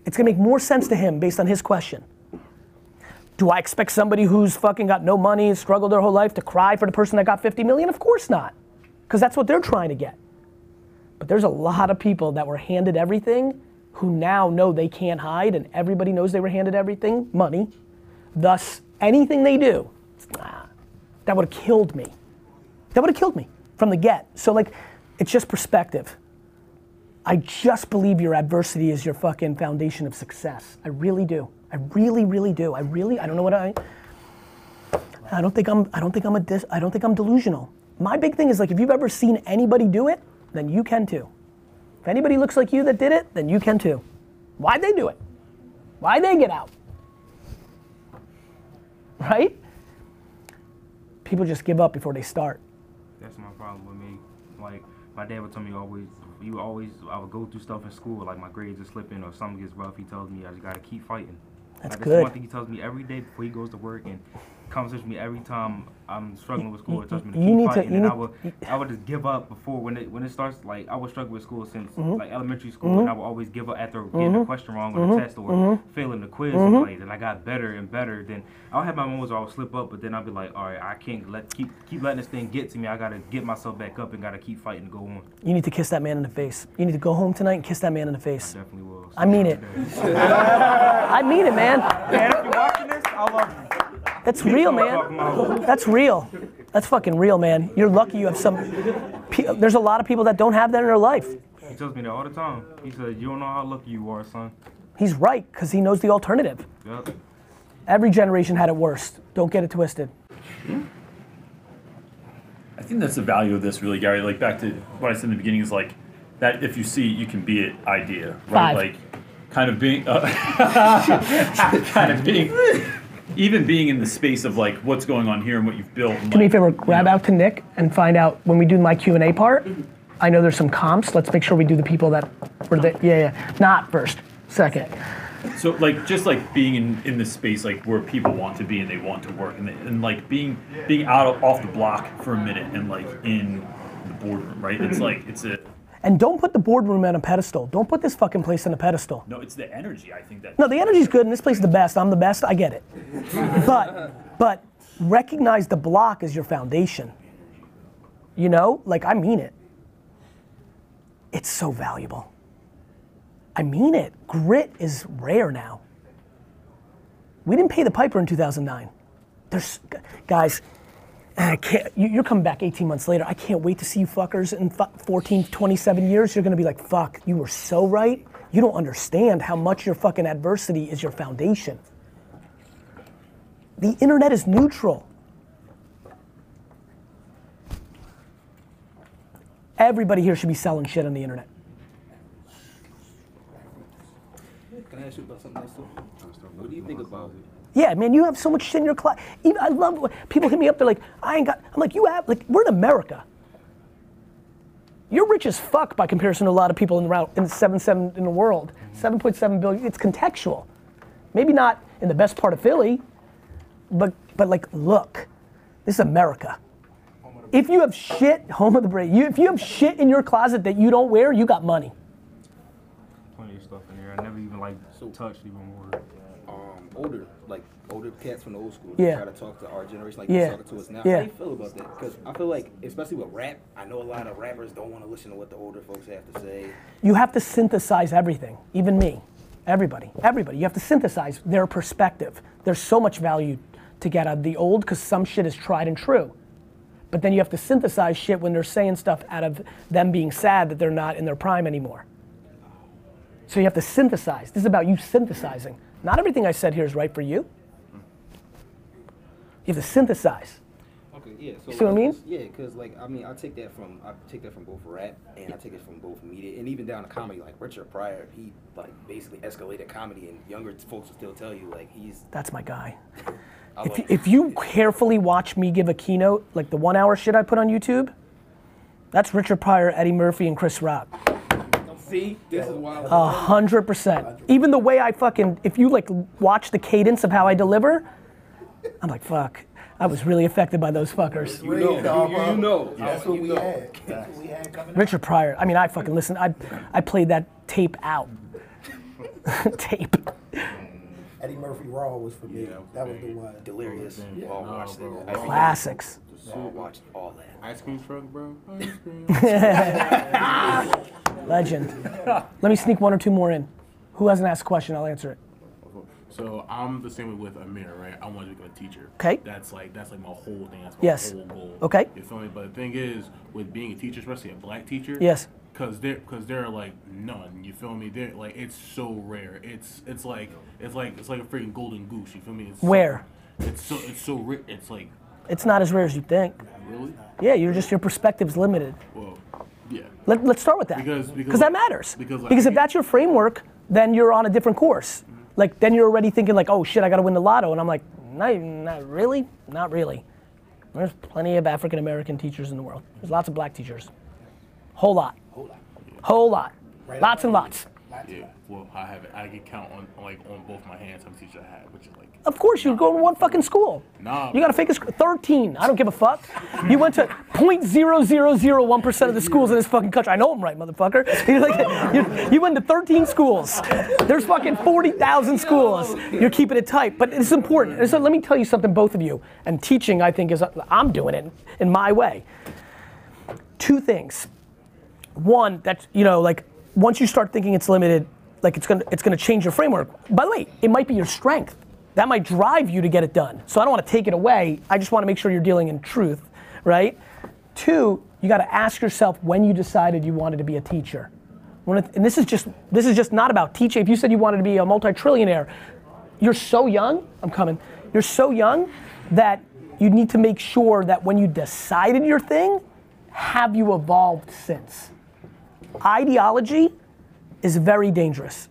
It's gonna make more sense to him based on his question. Do I expect somebody who's fucking got no money struggled their whole life to cry for the person that got 50 million? Of course not. Because that's what they're trying to get. But there's a lot of people that were handed everything who now know they can't hide, and everybody knows they were handed everything money. Thus, anything they do, ah, that would have killed me. That would have killed me from the get. So, like, it's just perspective. I just believe your adversity is your fucking foundation of success. I really do. I really, really do. I really, I don't know what I. I don't think I'm. I don't think I'm a. Dis, I don't think I'm delusional. My big thing is like, if you've ever seen anybody do it, then you can too. If anybody looks like you that did it, then you can too. Why'd they do it? Why'd they get out? Right? People just give up before they start. That's my problem with me. Like my dad would tell me always, you always, I would go through stuff in school, like my grades are slipping or something gets rough. He tells me I just gotta keep fighting. That's like, good. one thing he tells me every day before he goes to work and conversates with me every time I'm struggling with school. It tells me to You keep need to- fighting, you and I need- would, I would just give up before when it when it starts. Like I was struggling with school since Mhm. like elementary school, Mhm. and I would always give up after getting Mhm. a question wrong on Mhm. the test or Mhm. failing the quiz. And, like, and I got better and better. Then I'll have my moments where I'll slip up, but then I'll be like, all right, I can't let keep keep letting this thing get to me. I gotta get myself back up and gotta keep fighting to go on. You need to kiss that man in the face. You need to go home tonight and kiss that man in the face. Definitely will. I mean it. I mean it, man. Man, if you're watching this, I love you. That's real, man. That's real. That's fucking real, man. You're lucky you have some. There's a lot of people that don't have that in their life. He tells me that all the time. He says, "You don't know how lucky you are, son." He's right because he knows the alternative. Yep. Every generation had it worse. Don't get it twisted. I think that's the value of this, really, Gary. Like back to what I said in the beginning is like that. If you see, it, you can be it. Idea, right? Five. Like kind of being, uh, kind of being, even being in the space of like what's going on here and what you've built. Do me a favor, grab out to Nick and find out when we do my Q and A part. I know there's some comps. Let's make sure we do the people that were the yeah yeah not first, second. So like just like being in, in this space like where people want to be and they want to work and, they, and like being being out of, off the block for a minute and like in the boardroom right it's mm-hmm. like it's a And don't put the boardroom on a pedestal. Don't put this fucking place on a pedestal. no it's the energy I think that No, the energy's good, and this place is the best. I'm the best. I get it. But, but recognize the block as your foundation. You know, like I mean it. It's so valuable. I mean it. Grit is rare now. We didn't pay the piper in 2009. There's guys. I can't, you- you're coming back 18 months later. I can't wait to see you fuckers in fu- 14, 27 years. You're gonna be like, fuck, you were so right. You don't understand how much your fucking adversity is your foundation. The internet is neutral. Everybody here should be selling shit on the internet. Can I ask you about something else too? What do you think about Yeah, man, you have so much shit in your class. Even I love when people hit me up. They're like, I ain't got. I'm like, you have. Like, we're in America. You're rich as fuck by comparison to a lot of people in the round in the seven seven in the world. Seven point seven billion. It's contextual. Maybe not in the best part of Philly, but but like, look, this is America. If you have shit, home of the brave. You, if you have shit in your closet that you don't wear, you got money. Plenty of stuff in there. I never even like touched even more. Older, like older cats from the old school? Yeah. Try to talk to our generation, like Yeah. you're talking to us now. Yeah. How do you feel about that? Because I feel like, especially with rap, I know a lot of rappers don't want to listen to what the older folks have to say. You have to synthesize everything, even me, everybody, everybody. You have to synthesize their perspective. There's so much value to get out of the old because some shit is tried and true. But then you have to synthesize shit when they're saying stuff out of them being sad that they're not in their prime anymore. So you have to synthesize. This is about you synthesizing. Not everything I said here is right for you. You have to synthesize. Okay, yeah. So You see what I mean? Yeah, because like I mean, I take that from I take that from both rap and I take it from both media and even down to comedy. Like Richard Pryor, he like basically escalated comedy, and younger folks will still tell you like he's. That's my guy. If, love if you carefully watch me give a keynote, like the one hour shit I put on YouTube, that's Richard Pryor, Eddie Murphy, and Chris Rock. See, this is why. A hundred percent. Even the way I fucking, if you like watch the cadence of how I deliver, I'm like, fuck. I was really affected by those fuckers. You know, you, you know. That's what we had. That's what we had coming Richard Pryor. I mean, I fucking listen. I, I played that tape out. tape. Eddie Murphy Raw was for me. that was the one. Delirious. Yeah. All watched bro. it. Classics. All watched all that. Ice cream truck, bro. Ice cream. Legend. Let me sneak one or two more in. Who hasn't asked a question? I'll answer it. So I'm the same with Amir, right? I want to become a teacher. Okay. That's like that's like my whole thing. That's my Yes. whole goal. Okay. You feel me? But the thing is, with being a teacher, especially a black teacher. Yes. Cause there, cause there are like none. You feel me? They're like it's so rare. It's it's like it's like it's like a freaking golden goose. You feel me? It's so- Where? it's so it's so rare. It's like It's not as rare as you think. really. Yeah, you're just your perspective's limited. Well, yeah. Let, let's start with that. Because- because, that matters. because, like, because if that's your framework, then you're on a different course. Mm-hmm. Like then you're already thinking like, oh shit, I got to win the lotto, and I'm like, not, not really, not really. There's plenty of African American teachers in the world. There's lots of black teachers. Whole lot. Whole lot. Lots and lots. Yeah. Well, I have. I can count on like on both my hands how many teachers I had, which is like Of course, you're going to one fucking school. Nah, You got to fake a sc- 13. I don't give a fuck. You went to 0.0001% of the schools in this fucking country. I know I'm right, motherfucker. You're like, you, you went to 13 schools. There's fucking 40,000 schools. You're keeping it tight. But it's important. And so let me tell you something, both of you. And teaching, I think, is, I'm doing it in my way. Two things. One, that, you know, like, once you start thinking it's limited, like it's gonna, it's gonna change your framework. By the way, it might be your strength. That might drive you to get it done. So I don't wanna take it away. I just wanna make sure you're dealing in truth, right? Two, you gotta ask yourself when you decided you wanted to be a teacher. And this is just, this is just not about teaching. If you said you wanted to be a multi-trillionaire, you're so young, I'm coming, you're so young that you need to make sure that when you decided your thing, have you evolved since? Ideology is very dangerous.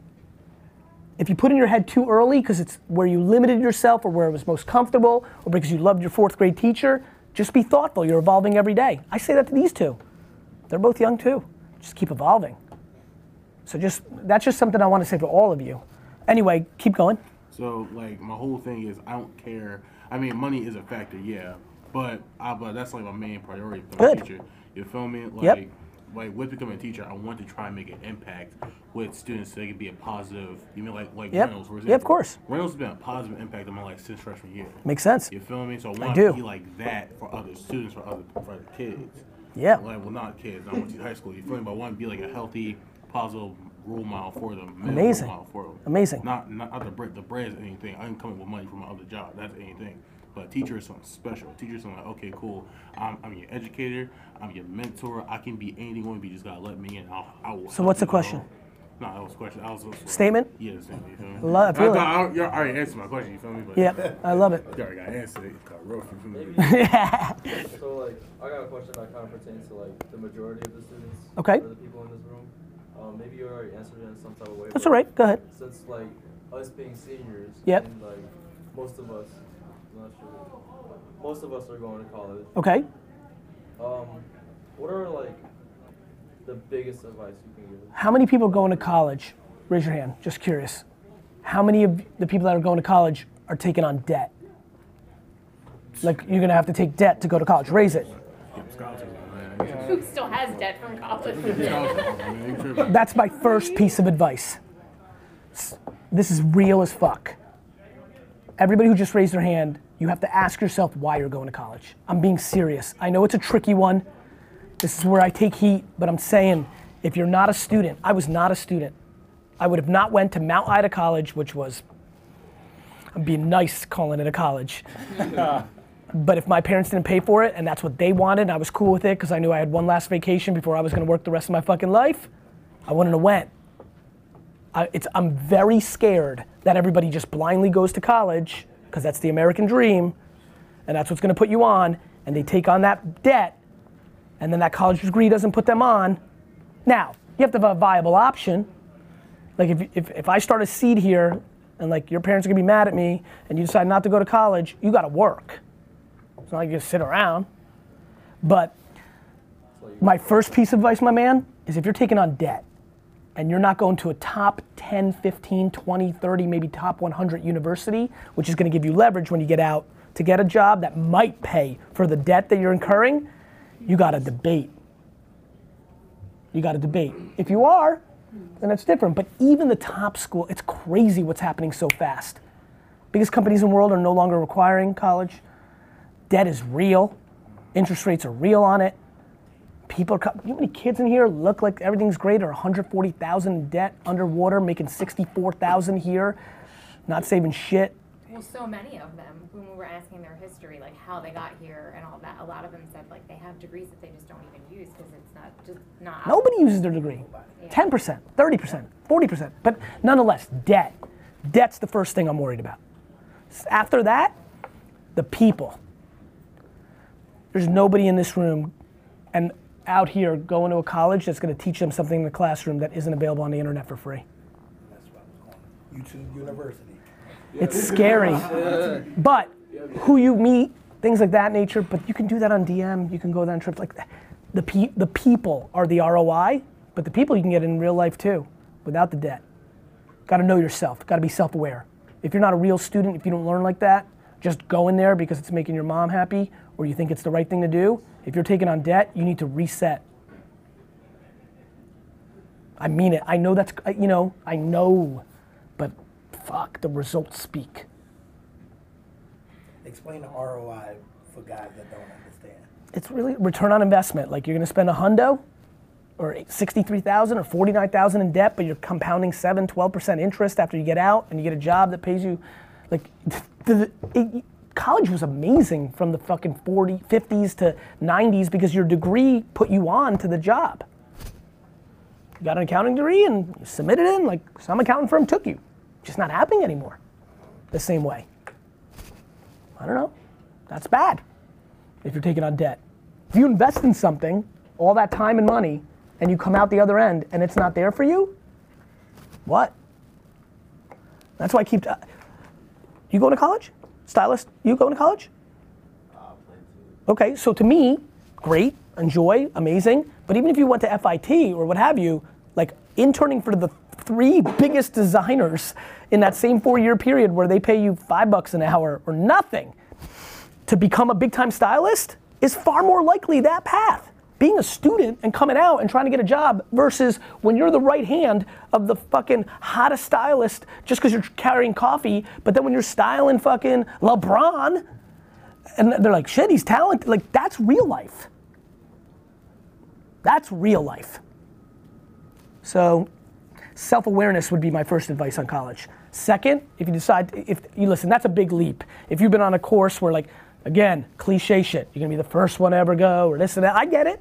if you put in your head too early because it's where you limited yourself or where it was most comfortable or because you loved your fourth grade teacher, just be thoughtful. You're evolving every day. I say that to these two. They're both young too. Just keep evolving. So just that's just something I want to say for all of you. Anyway, keep going. So like my whole thing is I don't care. I mean, money is a factor, yeah, but I but that's like my main priority. A Good. teacher. You feel me? Like Yep. Like with becoming a teacher, I want to try and make an impact with students so they can be a positive. You mean like like Yep. Reynolds, for Yeah, of course. Reynolds has been a positive impact on my life since freshman year. Makes sense. You feel me? So I I want do. to be like that for other students, for other for other kids. Yeah. Like well, not kids. I want to high school. You feel me? But I want to be like a healthy, positive role model for them. Amazing. For them. Amazing. Not not other bread. The bread is anything. I come up with money from my other job. That's anything. But teacher is something special. Teacher is something like, okay, cool. I'm, I'm your educator. I'm your mentor. I can be anything you want to be. Just gotta let me in. I'll, I will. So help what's the question? along. No, that was a question. I was Statement? Yeah, statement. You feel me? Love- I feel I, it. thought- I, you already answered my question. You feel me? But Yep, I love it. You already got answered. It got rough. You feel me? so like, I got a question that kind of pertains to like the majority of the students. Okay. Or the people in this room. Um, maybe you already answered it in some type of way. That's all right, go ahead. Since like us being seniors. Yep. And like most of us, I'm not sure. Most of us are going to college. Okay. Um, what are like the biggest advice you can give? How many people are going to college? Raise your hand. Just curious. How many of the people that are going to college are taking on debt? Like you're gonna have to take debt to go to college. Raise it. Who still has debt from college? That's my first piece of advice. This is real as fuck. Everybody who just raised their hand, you have to ask yourself why you're going to college. I'm being serious. I know it's a tricky one. This is where I take heat, but I'm saying if you're not a student, I was not a student. I would have not went to Mount Ida College, which was I'm being nice calling it a college. But if my parents didn't pay for it and that's what they wanted, and I was cool with it because I knew I had one last vacation before I was going to work the rest of my fucking life, I wouldn't have went. I, it's, I'm very scared that everybody just blindly goes to college because that's the American dream, and that's what's going to put you on, and they take on that debt, and then that college degree doesn't put them on. Now you have to have a viable option. Like if, if, if I start a seed here, and like your parents are gonna be mad at me, and you decide not to go to college, you got to work. It's not like you just sit around. But my first piece of advice, my man, is if you're taking on debt and you're not going to a top 10, 15, 20, 30, maybe top 100 university, which is going to give you leverage when you get out to get a job that might pay for the debt that you're incurring, you got to debate. You got to debate. If you are, then it's different. But even the top school, it's crazy what's happening so fast. Biggest companies in the world are no longer requiring college. Debt is real. Interest rates are real on it. People are, you know how many kids in here look like everything's great, or 140,000 in debt, underwater, making 64,000 here, not saving shit. Well, so many of them, when we were asking their history, like how they got here and all that, a lot of them said like they have degrees that they just don't even use because it's not just not. Nobody uses their degree. 10%, 30%, 40%. But nonetheless, debt. Debt's the first thing I'm worried about. After that, the people. There's nobody in this room and out here going to a college that's going to teach them something in the classroom that isn't available on the internet for free. That's what I was calling YouTube University. It's scary. But who you meet, things like that nature, but you can do that on DM, you can go on trips like that. The, pe- the people are the ROI, but the people you can get in real life too, without the debt. Got to know yourself, got to be self aware. If you're not a real student, if you don't learn like that, just go in there because it's making your mom happy or you think it's the right thing to do. If you're taking on debt, you need to reset. I mean it. I know that's, you know, I know, but fuck, the results speak. Explain the ROI for guys that don't understand. It's really return on investment. Like you're gonna spend a hundo or 63,000 or 49,000 in debt, but you're compounding 7, 12% interest after you get out and you get a job that pays you. Like, the, it, college was amazing from the fucking 40, 50s to 90s because your degree put you on to the job. You got an accounting degree and you submitted in, like some accounting firm took you. Just not happening anymore the same way. I don't know. That's bad if you're taking on debt. If you invest in something, all that time and money, and you come out the other end and it's not there for you, what? That's why I keep. Uh, you going to college? Stylist? You going to college? Okay, so to me, great, enjoy, amazing. But even if you went to FIT or what have you, like interning for the three biggest designers in that same four-year period where they pay you five bucks an hour or nothing to become a big-time stylist is far more likely that path. Being a student and coming out and trying to get a job versus when you're the right hand of the fucking hottest stylist just because you're carrying coffee, but then when you're styling fucking LeBron, and they're like, shit, he's talented. Like, that's real life. That's real life. So, self awareness would be my first advice on college. Second, if you decide, if you listen, that's a big leap. If you've been on a course where, like, again, cliche shit, you're gonna be the first one to ever go, or this and that, I get it.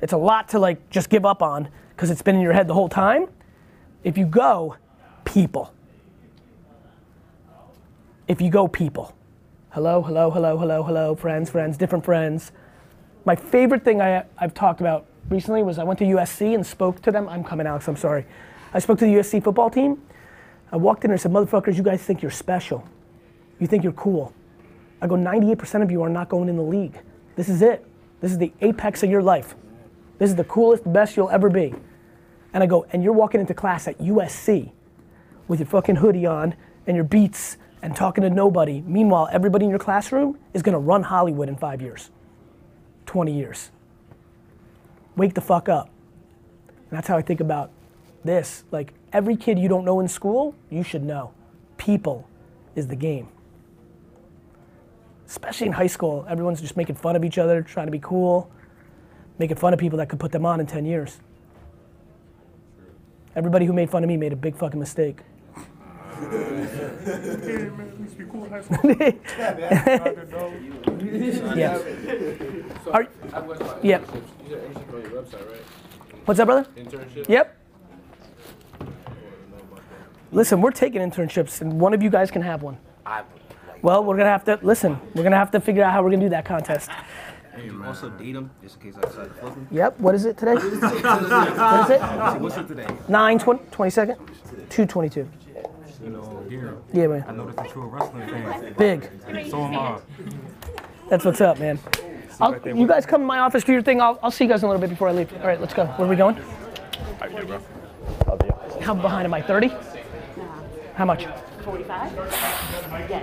It's a lot to, like, just give up on because it's been in your head the whole time. If you go, people. If you go, people. Hello, hello, hello, hello, hello, friends, friends, different friends. My favorite thing I, I've talked about recently was I went to USC and spoke to them. I'm coming, Alex, I'm sorry. I spoke to the USC football team. I walked in and said, motherfuckers, you guys think you're special. You think you're cool. I go, 98% of you are not going in the league. This is it. This is the apex of your life. This is the coolest, best you'll ever be. And I go, and you're walking into class at USC with your fucking hoodie on and your beats and talking to nobody. Meanwhile, everybody in your classroom is gonna run Hollywood in five years, 20 years. Wake the fuck up. And that's how I think about this. Like every kid you don't know in school, you should know. People is the game. Especially in high school, everyone's just making fun of each other, trying to be cool, making fun of people that could put them on in 10 years. Everybody who made fun of me made a big fucking mistake. yeah. Are- I have a question about yeah. internships. You said internship on your website, right? What's that, brother? Internship? Yep. Listen, we're taking internships, and one of you guys can have one. Well, we're gonna have to listen. We're gonna have to figure out how we're gonna do that contest. And you also date them, just in case I decide to flip them. Yep. What is it today? what is it? What's it today? 9 20, 22nd? 222. You know, here. Yeah, man. I know that you're a wrestling fan. Big. So am I. That's what's up, man. I'll, you guys come to my office, do your thing. I'll, I'll see you guys in a little bit before I leave. All right, let's go. Where are we going? How you doing, bro? How behind am I? 30? How much? 45? Yes.